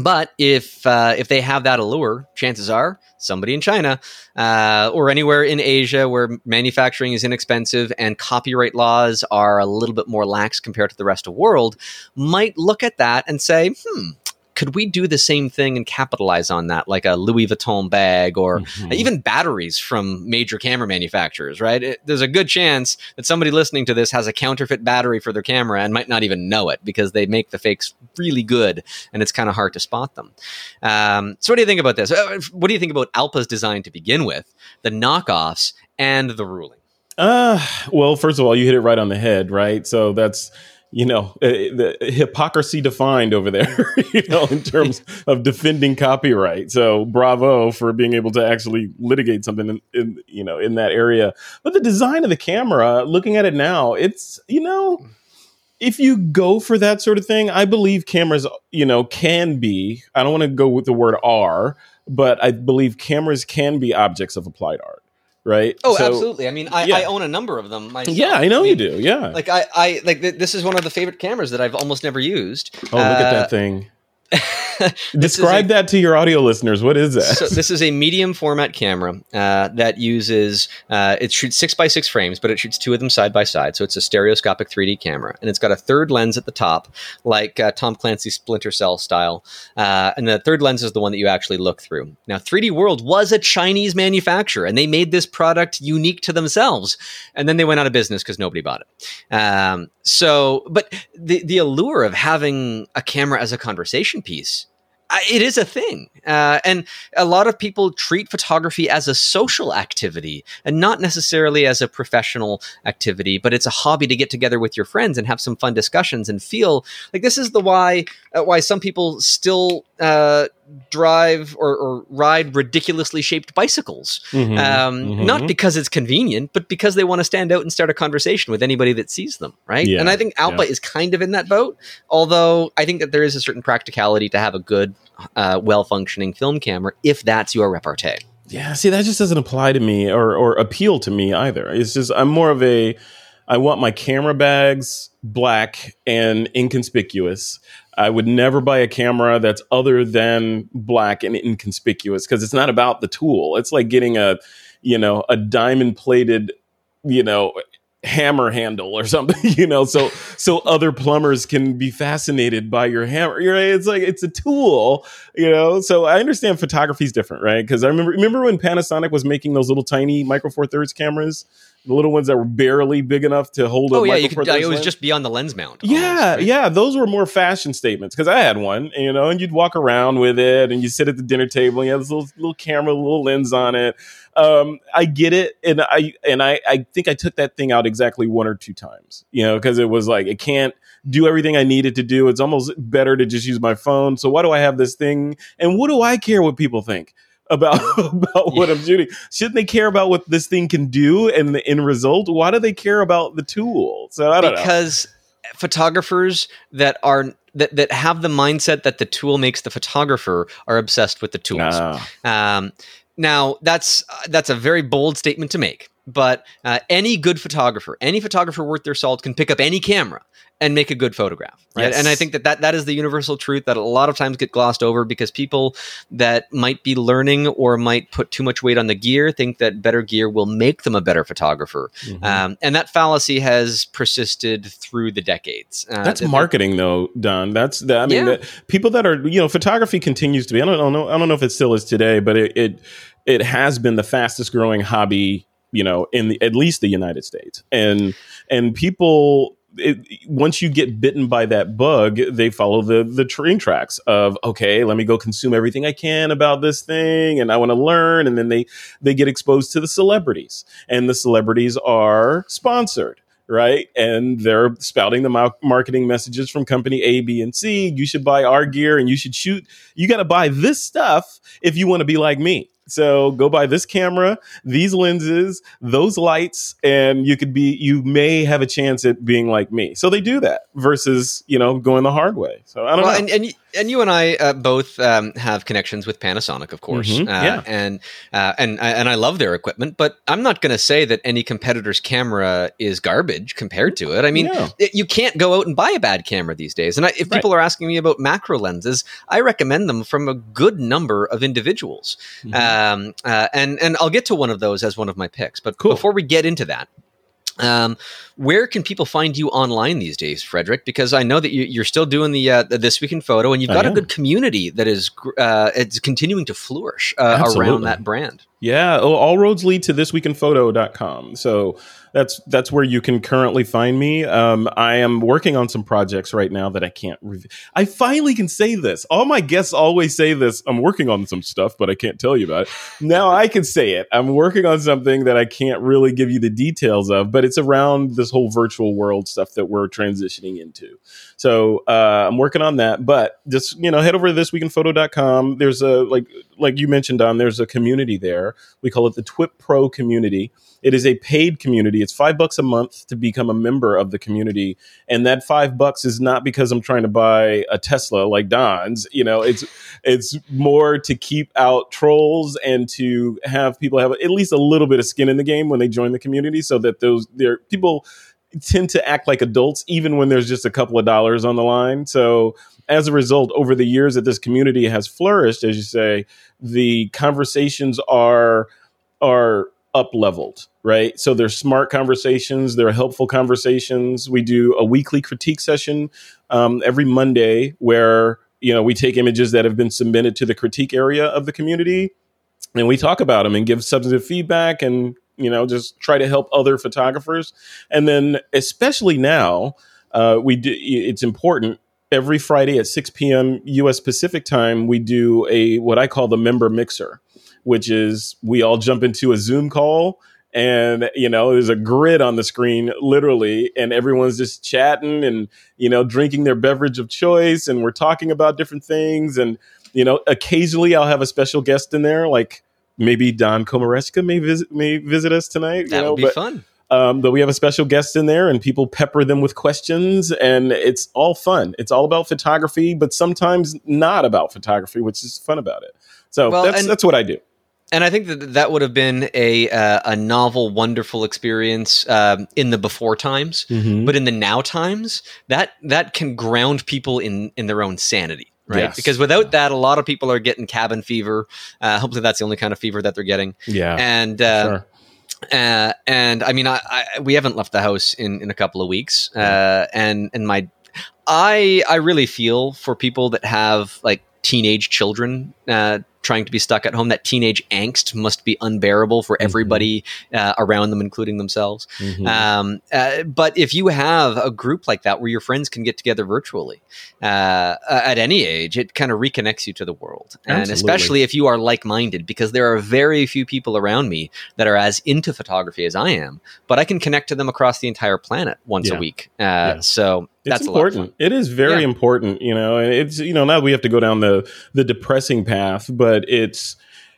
but if uh, if they have that allure, chances are somebody in China uh, or anywhere in Asia where manufacturing is inexpensive and copyright laws are a little bit more lax compared to the rest of the world might look at that and say, hmm, could we do the same thing and capitalize on that, like a Louis Vuitton bag or mm-hmm. even batteries from major camera manufacturers, right? It, there's a good chance that somebody listening to this has a counterfeit battery for their camera and might not even know it because they make the fakes really good and it's kind of hard to spot them. Um, so, what do you think about this? Uh, what do you think about Alpa's design to begin with, the knockoffs, and the ruling? Uh, well, first of all, you hit it right on the head, right? So that's you know uh, the hypocrisy defined over there (laughs) you know in terms of defending copyright. So bravo for being able to actually litigate something in, in, you know in that area. But the design of the camera looking at it now it's you know if you go for that sort of thing i believe cameras you know can be i don't want to go with the word are but i believe cameras can be objects of applied art right? Oh, so, absolutely. I mean, I, yeah. I, own a number of them myself. Yeah, I know I mean, you do. Yeah, like I, I like th- this is one of the favorite cameras that I've almost never used. Oh, look at that uh, thing. (laughs) (laughs) Describe a, that to your audio listeners. What is that? So this is a medium format camera uh, that uses uh, it shoots six by six frames, but it shoots two of them side by side. So it's a stereoscopic 3D camera, and it's got a third lens at the top, like uh, Tom Clancy's Splinter Cell style. Uh, and the third lens is the one that you actually look through. Now, 3D World was a Chinese manufacturer, and they made this product unique to themselves. And then they went out of business because nobody bought it. Um, so, but the the allure of having a camera as a conversation piece it is a thing. Uh, and a lot of people treat photography as a social activity and not necessarily as a professional activity, but it's a hobby to get together with your friends and have some fun discussions and feel like this is the why, uh, why some people still, uh, drive or, or, ride ridiculously shaped bicycles. Mm-hmm, um, mm-hmm. Not because it's convenient, but because they want to stand out and start a conversation with anybody that sees them, right? Yeah, and I think Alpa yeah. is kind of in that boat, although I think that there is a certain practicality to have a good, uh, well functioning film camera if that's your repartee. Yeah, see, that just doesn't apply to me or, or appeal to me either. It's just, I'm more of a, I want my camera bags black and inconspicuous. I would never buy a camera that's other than black and inconspicuous because it's not about the tool. It's like getting a, you know, a diamond plated, you know, hammer handle or (laughs) something, you know, so so other plumbers can be fascinated by your hammer. You're? It's like it's a tool, you know. So I understand photography is different, right? Because I remember remember when Panasonic was making those little tiny micro four thirds cameras, the little ones that were barely big enough to hold. Oh yeah, you could, it was lens. just beyond the lens mount. Yeah, almost, right? yeah, those were more fashion statements because I had one, you know, and you'd walk around with it, and you sit at the dinner table, and you have this little little camera, little lens on it um, I get it, and I and I I think I took that thing out exactly one or two times, you know, because it was like it can't do everything I needed to do. It's almost better to just use my phone. So why do I have this thing? And what do I care what people think? About (laughs) about what I'm shooting. Shouldn't they care about what this thing can do and the end result? Why do they care about the tool? So I don't because know. photographers that are that that have the mindset that the tool makes the photographer are obsessed with the tools. Um, now, that's uh, that's a very bold statement to make, but uh, any good photographer, any photographer worth their salt, can pick up any camera and make a good photograph. Right? Yes. And I think that, that that is the universal truth that a lot of times get glossed over because people that might be learning or might put too much weight on the gear think that better gear will make them a better photographer. Mm-hmm. Um, and that fallacy has persisted through the decades. Uh, That's marketing, though, Don. That's the, I mean, yeah. the, people that are you know, photography continues to be. I don't, I don't know. I don't know if it still is today, but it, it it has been the fastest growing hobby you know in the, at least the united states and and people it, once you get bitten by that bug, they follow the the train tracks of okay, let me go consume everything I can about this thing, and I want to learn, and then they they get exposed to the celebrities, and the celebrities are sponsored. Right. And they're spouting the marketing messages from company A, B, and C. You should buy our gear and you should shoot. You got to buy this stuff if you want to be like me so go buy this camera, these lenses, those lights, and you could be, you may have a chance at being like me. So they do that versus, you know, going the hard way. So I don't well, know. And, and, and you and I uh, both um, have connections with Panasonic, of course. Mm-hmm, uh, yeah. And, uh, and, and I love their equipment, but I'm not going to say that any competitor's camera is garbage compared to it. I mean, no. it, you can't go out and buy a bad camera these days. And I, if people are asking me about macro lenses, I recommend them from a good number of individuals. Mm-hmm. Um, uh, and and I'll get to one of those as one of my picks. But cool. before we get into that, um, where can people find you online these days, Frederick? Because I know that you, are still doing the, uh, the this week in photo, and you've got a good community that is uh, it's continuing to flourish uh, around that brand. Yeah, all roads lead to thisweekinphoto.com. So that's that's where you can currently find me. Um, I am working on some projects right now that I can't. Rev- I finally can say this. All my guests always say this. I'm working on some stuff, but I can't tell you about it. Now I can say it. I'm working on something that I can't really give you the details of, but it's around this whole virtual world stuff that we're transitioning into. So uh, I'm working on that. But just you know, head over to thisweekinphoto.com. There's a like like you mentioned, Don. There's a community there. We call it the TWIP Pro community it is a paid community. It's five bucks a month to become a member of the community. And that five bucks is not because I'm trying to buy a Tesla like Don's. You know, it's it's more to keep out trolls and to have people have at least a little bit of skin in the game when they join the community so that those there people tend to act like adults even when there's just a couple of dollars on the line. So as a result, over the years that this community has flourished, as you say, the conversations are are up leveled, right? So they're smart conversations, they're helpful conversations. We do a weekly critique session um, every Monday where you know we take images that have been submitted to the critique area of the community and we talk about them and give substantive feedback and you know just try to help other photographers. And then especially now, uh, we do. It's important every Friday at 6 p.m. U.S. Pacific time. We do a what I call the member mixer which is we all jump into a Zoom call and you know there's a grid on the screen literally and everyone's just chatting and you know drinking their beverage of choice and we're talking about different things. And you know occasionally I'll have a special guest in there like maybe Don Komarechka may visit may visit us tonight that you know, would be but, fun. um, but we have a special guest in there and people pepper them with questions and it's all fun. It's all about photography but sometimes not about photography which is fun about it. So well, that's that's what I do and I think that that would have been a uh, a novel, wonderful experience um, in the before times, mm-hmm. but in the now times, that that can ground people in in their own sanity, right? Yes. Because without that, a lot of people are getting cabin fever. Uh, hopefully, that's the only kind of fever that they're getting. Yeah, and uh, sure. Uh, and I mean, I, I, we haven't left the house in, in a couple of weeks, uh, and and my, I I really feel for people that have like teenage children uh, trying to be stuck at home. That teenage angst must be unbearable for mm-hmm. everybody uh, around them, including themselves. Mm-hmm. Um, uh, but if you have a group like that where your friends can get together virtually uh, at any age, it kind of reconnects you to the world. Absolutely. And especially if you are like minded, because there are very few people around me that are as into photography as I am, but I can connect to them across the entire planet once yeah. a week. Uh, yeah. So it's important. It is very yeah. important. You know, And it's you know now we have to go down the the depressing path, but it's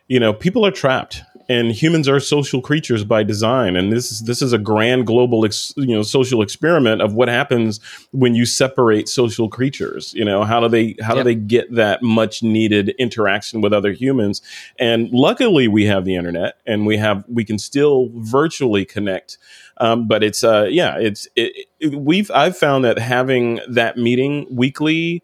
you know people are trapped and humans are social creatures by design and this is this is a grand global ex, you know social experiment of what happens when you separate social creatures you know how do they how do they get that much needed interaction with other humans and luckily we have the internet and we have we can still virtually connect um, but it's uh yeah it's it, it, we've i've found that having that meeting weekly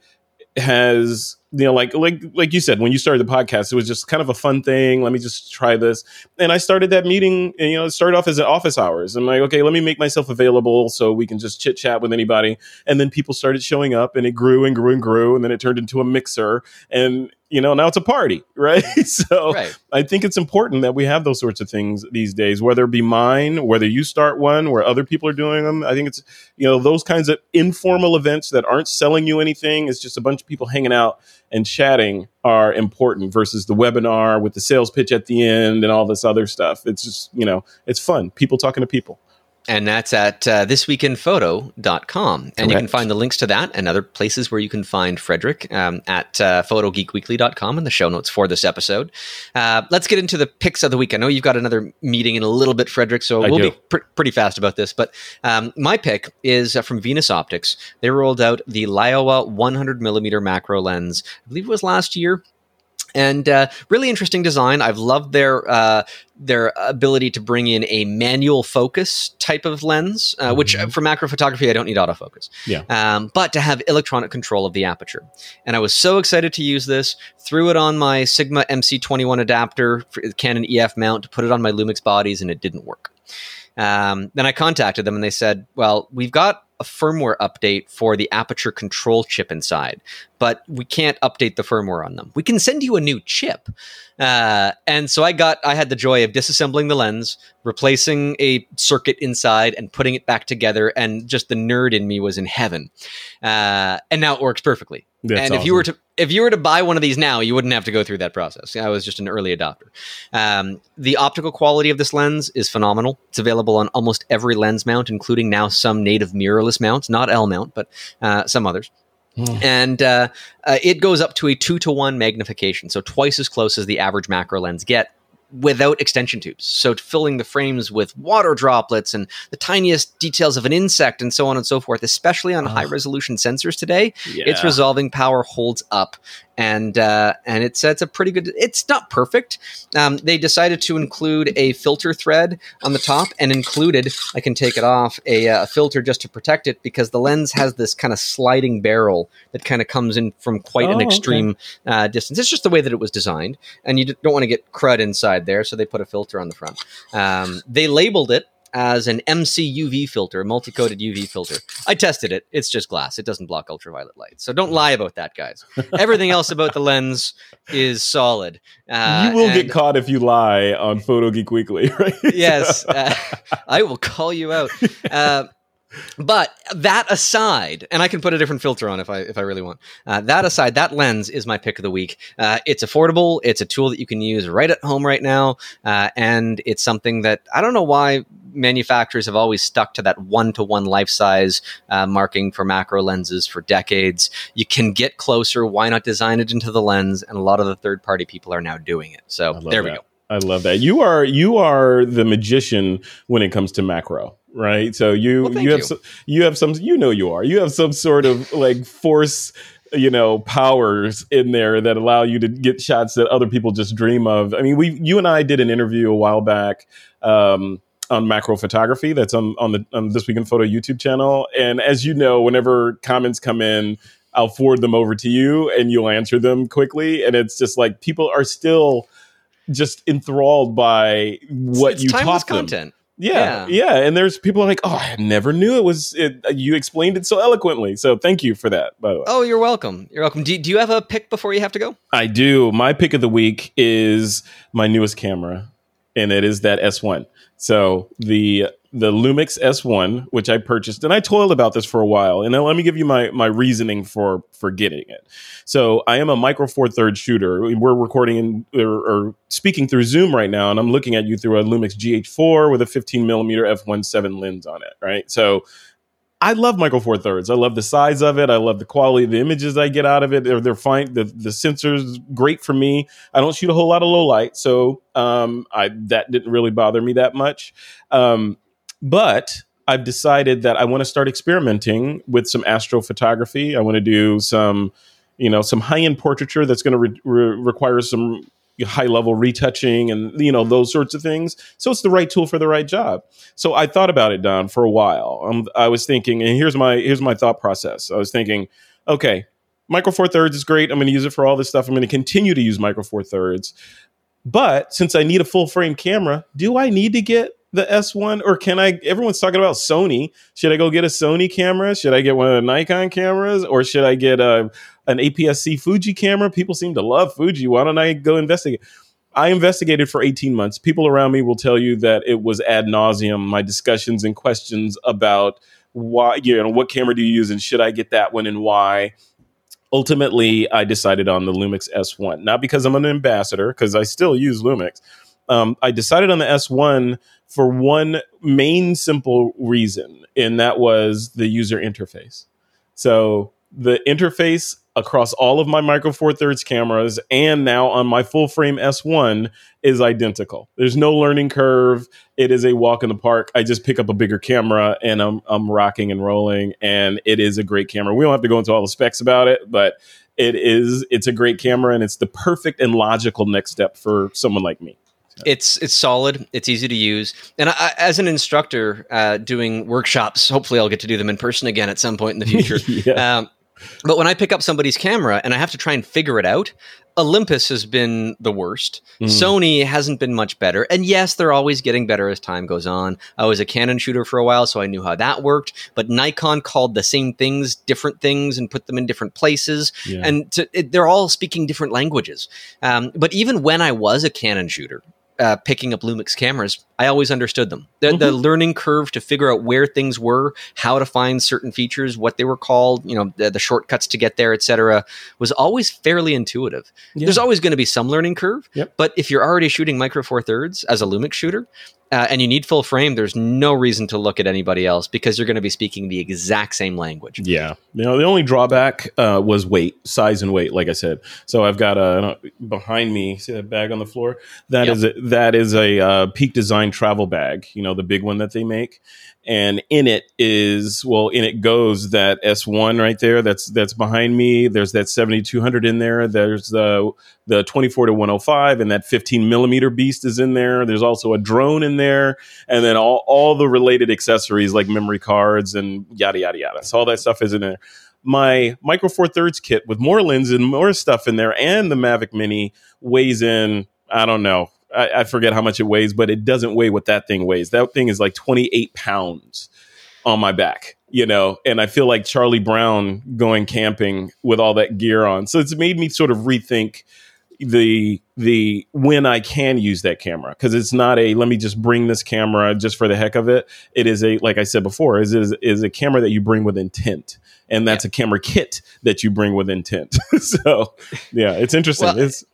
has you know like like like you said when you started the podcast it was just kind of a fun thing. Let me just try this. And i started that meeting and, you know it started off as an office hours. I'm like okay let me make myself available so we can just chit chat with anybody. And then people started showing up and it grew and grew and grew and then it turned into a mixer. And you know now it's a party (laughs) right? Mm-hmm. So right. i think it's important that we have those sorts of things these days whether it be mine whether you start one where other people are doing them i think it's you know those kinds of informal events that aren't selling you anything it's just a bunch of people hanging out and chatting are important versus the webinar with the sales pitch at the end and all this other stuff. It's just you know it's fun people talking to people and that's at uh, thisweekinphoto.com. And Correct. you can find the links to that and other places where you can find Frederick um, at uh, photogeekweekly.com in the show notes for this episode. Uh, let's get into the picks of the week. I know you've got another meeting in a little bit, Frederick, so I we'll do. be pr- pretty fast about this. But um, my pick is uh, from Venus Optics. They rolled out the Laowa 100 millimeter macro lens, I believe it was last year and uh, really interesting design. I've loved their uh, their ability to bring in a manual focus type of lens, uh, mm-hmm. which for macro photography I don't need autofocus. Yeah. Um, but to have electronic control of the aperture, and I was so excited to use this. Threw it on my Sigma MC21 adapter, for Canon EF mount, to put it on my Lumix bodies, and it didn't work. Um, then I contacted them, and they said, "Well, we've got a firmware update for the aperture control chip inside, but we can't update the firmware on them. We can send you a new chip. Uh, and so I got, I had the joy of disassembling the lens, replacing a circuit inside, and putting it back together. And just the nerd in me was in heaven. Uh, and now it works perfectly. That's and if awesome. you were to if you were to buy one of these now, you wouldn't have to go through that process. I was just an early adopter. Um, the optical quality of this lens is phenomenal. It's available on almost every lens mount, including now some native mirrorless mounts, not L mount, but uh, some others. Mm. And uh, uh, it goes up to a two to one magnification, so twice as close as the average macro lens get without extension tubes. So filling the frames with water droplets and the tiniest details of an insect and so on and so forth, especially on oh. high resolution sensors today, yeah. its resolving power holds up and uh, and it's it's a pretty good. It's not perfect. Um, they decided to include a filter thread on the top and included. I can take it off a, a filter just to protect it because the lens has this kind of sliding barrel that kind of comes in from quite oh, an extreme okay. uh, distance. It's just the way that it was designed, and you don't want to get crud inside there, so they put a filter on the front. Um, they labeled it as an MC UV filter, a multi-coated UV filter. I tested it. It's just glass. It doesn't block ultraviolet light. So don't lie about that, guys. (laughs) Everything else about the lens is solid. Uh, you will get caught if you lie on Photo Geek Weekly, (laughs) right? yes, (laughs) uh, I will call you out. Uh, but that aside, and I can put a different filter on if I if I really want. Uh, that aside, that lens is my pick of the week. Uh, it's affordable. It's a tool that you can use right at home right now, uh, and it's something that I don't know why manufacturers have always stuck to that one to one life size uh, marking for macro lenses for decades. You can get closer. Why not design it into the lens? And a lot of the third party people are now doing it. So there we that. go. I love that. You are you are the magician when it comes to macro right? So you well, you have you. Some, you have some you know you are you have some sort of like force you know powers in there that allow you to get shots that other people just dream of. I mean, we you and I did an interview a while back. Um, on macro photography that's on on the on This Week in Photo youtube channel and as you know whenever comments come in i'll forward them over to you and you'll answer them quickly and it's just like people are still just enthralled by what it's you taught them. content. Yeah, yeah, and there's people like, oh, I never knew it was. It, uh, you explained it so eloquently. So thank you for that. By the way, Oh, you're welcome. You're welcome. Do, do you have a pick before you have to go? I do. My pick of the week is my newest camera, and it is that S1. So the the Lumix S1, which I purchased, and I toiled about this for a while. And now let me give you my my reasoning for for getting it. So I am a micro four thirds shooter. We're recording in, or, or speaking through Zoom right now, and I'm looking at you through a Lumix GH4 with a 15 millimeter f1.7 lens on it. Right, so. I love Micro Four Thirds. I love the size of it. I love the quality of the images I get out of it. They're, they're fine. The, the sensors great for me. I don't shoot a whole lot of low light, so um, I that didn't really bother me that much. Um, but I've decided that I want to start experimenting with some astrophotography. I want to do some, you know, some high end portraiture that's going to re- re- require some high level retouching and you know those sorts of things. So it's the right tool for the right job. So I thought about it, Don, for a while. Um, I was thinking, and here's my here's my thought process. I was thinking, okay, Micro Four Thirds is great. I'm going to use it for all this stuff. I'm going to continue to use Micro Four Thirds. But since I need a full frame camera, do I need to get the S1 or can I everyone's talking about Sony. Should I go get a Sony camera? Should I get one of the Nikon cameras or should I get um, a an APS-C Fuji camera? People seem to love Fuji. Why don't I go investigate? I investigated for 18 months. People around me will tell you that it was ad nauseum. My discussions and questions about why, you know, what camera do you use and should I get that one and why? Ultimately, I decided on the Lumix S1, not because I'm an ambassador, because I still use Lumix. Um, I decided on the S1 for one main simple reason, and that was the user interface. So the interface across all of my Micro Four Thirds cameras and now on my full frame S1 is identical. There's no learning curve. It is a walk in the park. I just pick up a bigger camera and I'm I'm rocking and rolling, and it is a great camera. We don't have to go into all the specs about it, but it is it's a great camera and it's the perfect and logical next step for someone like me. It's it's solid. It's easy to use. And I, as an instructor uh, doing workshops, hopefully I'll get to do them in person again at some point in the (laughs) future. yeah. um, but when I pick up somebody's camera and I have to try and figure it out, Olympus has been the worst. Mm. Sony hasn't been much better. And yes, they're always getting better as time goes on. I was a Canon shooter for a while, so I knew how that worked. But Nikon called the same things different things and put them in different places. Yeah. And to, it, they're all speaking different languages. Um, but even when I was a Canon shooter, uh, picking up Lumix cameras, I always understood them. The, the learning curve to figure out where things were, how to find certain features, what they were called, you know, the, the shortcuts to get there, etc., was always fairly intuitive. Yeah. There's always going to be some learning curve, Yep. but if you're already shooting micro four thirds as a Lumix shooter, uh, and you need full frame, there's no reason to look at anybody else because you're going to be speaking the exact same language. Yeah. You know, the only drawback uh, was weight, size and weight, like I said. So I've got a behind me, see that bag on the floor? That Yep. is a, that is a uh, Peak Design travel bag, you know, the big one that they make. And in it is well, in it goes that S1 right there. That's that's behind me. There's that 7200 in there. There's the the 24 to 105, and that 15 millimeter beast is in there. There's also a drone in there, and then all all the related accessories like memory cards and yada yada yada. So all that stuff is in there. My Micro Four Thirds kit with more lens and more stuff in there, and the Mavic Mini weighs in. I don't know. I, I forget how much it weighs, but it doesn't weigh what that thing weighs. That thing is like 28 pounds on my back, you know, and I feel like Charlie Brown going camping with all that gear on. So it's made me sort of rethink the the when I can use that camera because it's not a let me just bring this camera just for the heck of it. It is a like I said before is is, is a camera that you bring with intent, and that's a camera kit that you bring with intent. (laughs) so yeah, it's interesting. Well, it's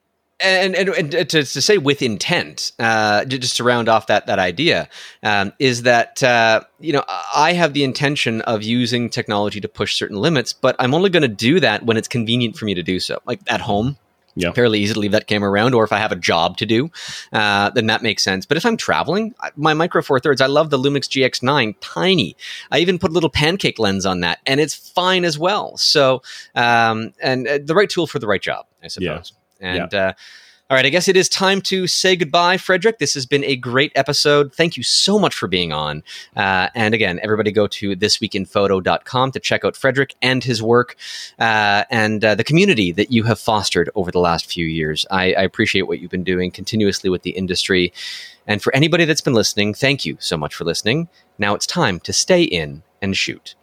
and, and, and to, to say with intent, uh, just to round off that that idea, um, is that uh, you know I have the intention of using technology to push certain limits, but I'm only going to do that when it's convenient for me to do so. Like at home, Yeah. fairly easy to leave that camera around, or if I have a job to do, uh, then that makes sense. But if I'm traveling, I- my micro four thirds, I love the Lumix GX9, tiny. I even put a little pancake lens on that, and it's fine as well. So, um, and uh, the right tool for the right job, I suppose. And uh, All right, I guess it is time to say goodbye, Frederick. This has been a great episode. Thank you so much for being on. Uh, and again, everybody go to thisweekinphoto.com to check out Frederick and his work uh, and uh, the community that you have fostered over the last few years. I, I appreciate what you've been doing continuously with the industry. And for anybody that's been listening, thank you so much for listening. Now it's time to stay in and shoot.